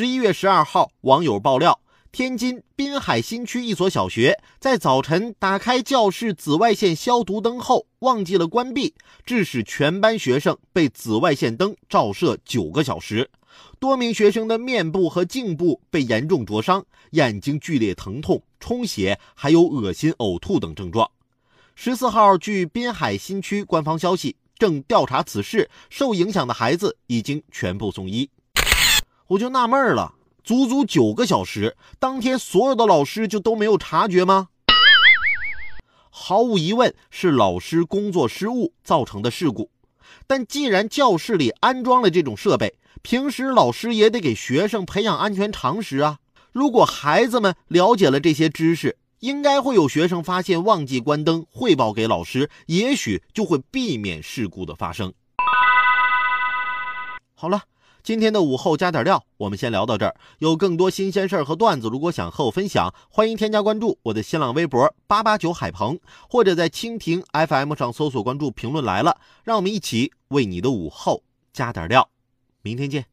十一月十二号，网友爆料，天津滨海新区一所小学在早晨打开教室紫外线消毒灯后忘记了关闭，致使全班学生被紫外线灯照射九个小时，多名学生的面部和颈部被严重灼伤，眼睛剧烈疼痛、充血，还有恶心、呕吐等症状。十四号，据滨海新区官方消息，正调查此事，受影响的孩子已经全部送医。我就纳闷了，足足九个小时，当天所有的老师就都没有察觉吗？毫无疑问是老师工作失误造成的事故。但既然教室里安装了这种设备，平时老师也得给学生培养安全常识啊。如果孩子们了解了这些知识，应该会有学生发现忘记关灯，汇报给老师，也许就会避免事故的发生。好了，今天的午后加点料，我们先聊到这儿。有更多新鲜事儿和段子，如果想和我分享，欢迎添加关注我的新浪微博八八九海鹏，或者在蜻蜓 FM 上搜索关注评论来了，让我们一起为你的午后加点料。明天见。